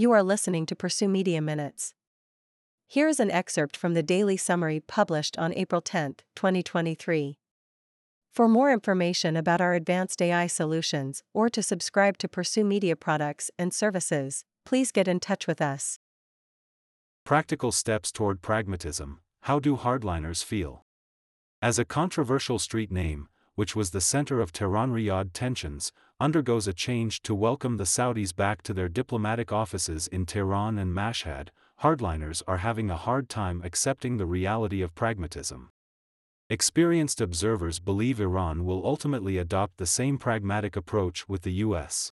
You are listening to Pursue Media Minutes. Here is an excerpt from the daily summary published on April 10, 2023. For more information about our advanced AI solutions or to subscribe to Pursue Media products and services, please get in touch with us. Practical steps toward pragmatism. How do hardliners feel? As a controversial street name, which was the center of Tehran Riyadh tensions, undergoes a change to welcome the Saudis back to their diplomatic offices in Tehran and Mashhad, hardliners are having a hard time accepting the reality of pragmatism. Experienced observers believe Iran will ultimately adopt the same pragmatic approach with the U.S.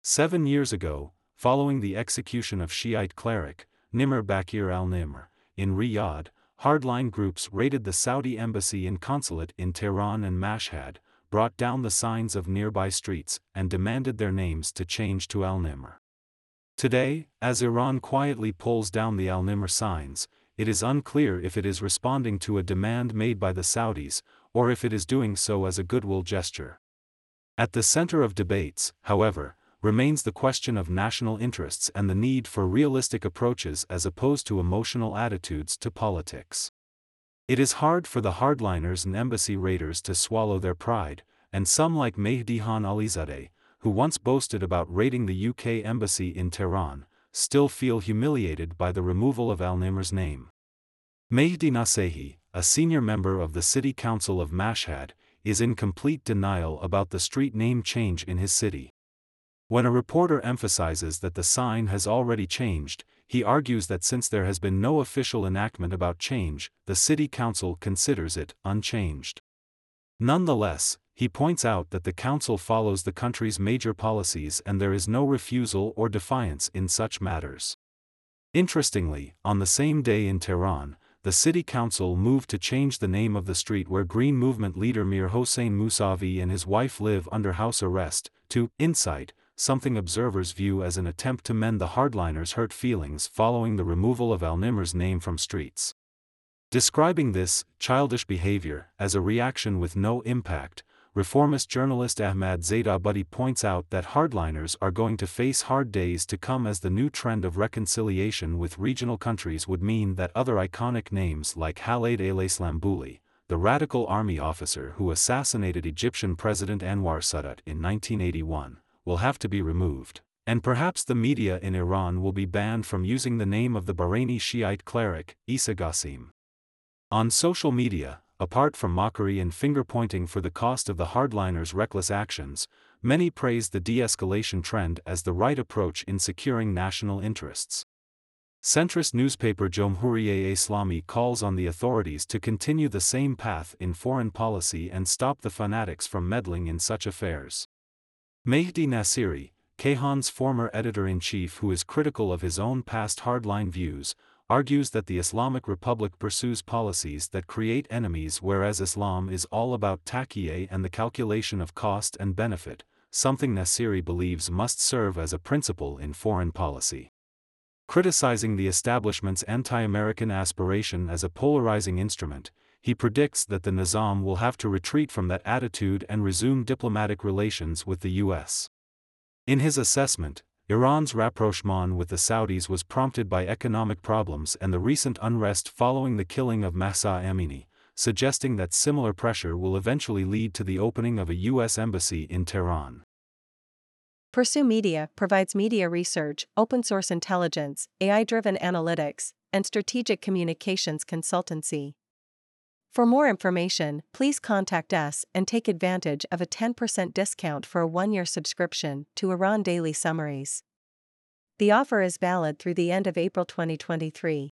Seven years ago, following the execution of Shiite cleric, Nimr Bakir al-Nimr, in Riyadh, hardline groups raided the Saudi embassy and consulate in Tehran and Mashhad, brought down the signs of nearby streets, and demanded their names to change to al-Nimr. Today, as Iran quietly pulls down the al-Nimr signs, it is unclear if it is responding to a demand made by the Saudis, or if it is doing so as a goodwill gesture. At the center of debates, however, remains the question of national interests and the need for realistic approaches as opposed to emotional attitudes to politics. It is hard for the hardliners and embassy raiders to swallow their pride, and some like Mehdi Mehdihan Alizadeh, who once boasted about raiding the UK embassy in Tehran, still feel humiliated by the removal of Al-Nimr's name. Mehdi Nasehi, a senior member of the city council of Mashhad, is in complete denial about the street name change in his city. When a reporter emphasizes that the sign has already changed, he argues that since there has been no official enactment about change, the city council considers it unchanged. Nonetheless, he points out that the council follows the country's major policies and there is no refusal or defiance in such matters. Interestingly, on the same day in Tehran, the city council moved to change the name of the street where Green Movement leader Mir Hossein Mousavi and his wife live under house arrest, to Insight, something observers view as an attempt to mend the hardliners' hurt feelings following the removal of Al-Nimr's name from streets. Describing this, childish behavior, as a reaction with no impact, reformist journalist Ahmad Zeidabadi points out that hardliners are going to face hard days to come as the new trend of reconciliation with regional countries would mean that other iconic names like Khaled al-Islambuli, the radical army officer who assassinated Egyptian President Anwar Sadat in 1981, will have to be removed, and perhaps the media in Iran will be banned from using the name of the Bahraini Shiite cleric, Isa Qassim. On social media, apart from mockery and finger-pointing for the cost of the hardliners' reckless actions, many praise the de-escalation trend as the right approach in securing national interests. Centrist newspaper Jomhuriye Islami calls on the authorities to continue the same path in foreign policy and stop the fanatics from meddling in such affairs. Mehdi Nasiri, Kayhan's former editor-in-chief who is critical of his own past hardline views, argues that the Islamic Republic pursues policies that create enemies whereas Islam is all about taqiyya and the calculation of cost and benefit, something Nasiri believes must serve as a principle in foreign policy. Criticizing the establishment's anti-American aspiration as a polarizing instrument, he predicts that the Nizam will have to retreat from that attitude and resume diplomatic relations with the U.S. In his assessment, Iran's rapprochement with the Saudis was prompted by economic problems and the recent unrest following the killing of Mahsa Amini, suggesting that similar pressure will eventually lead to the opening of a U.S. embassy in Tehran. Pursue Media provides media research, open source intelligence, AI driven analytics, and strategic communications consultancy. For more information, please contact us and take advantage of a 10% discount for a one year subscription to Iran Daily Summaries. The offer is valid through the end of April 2023.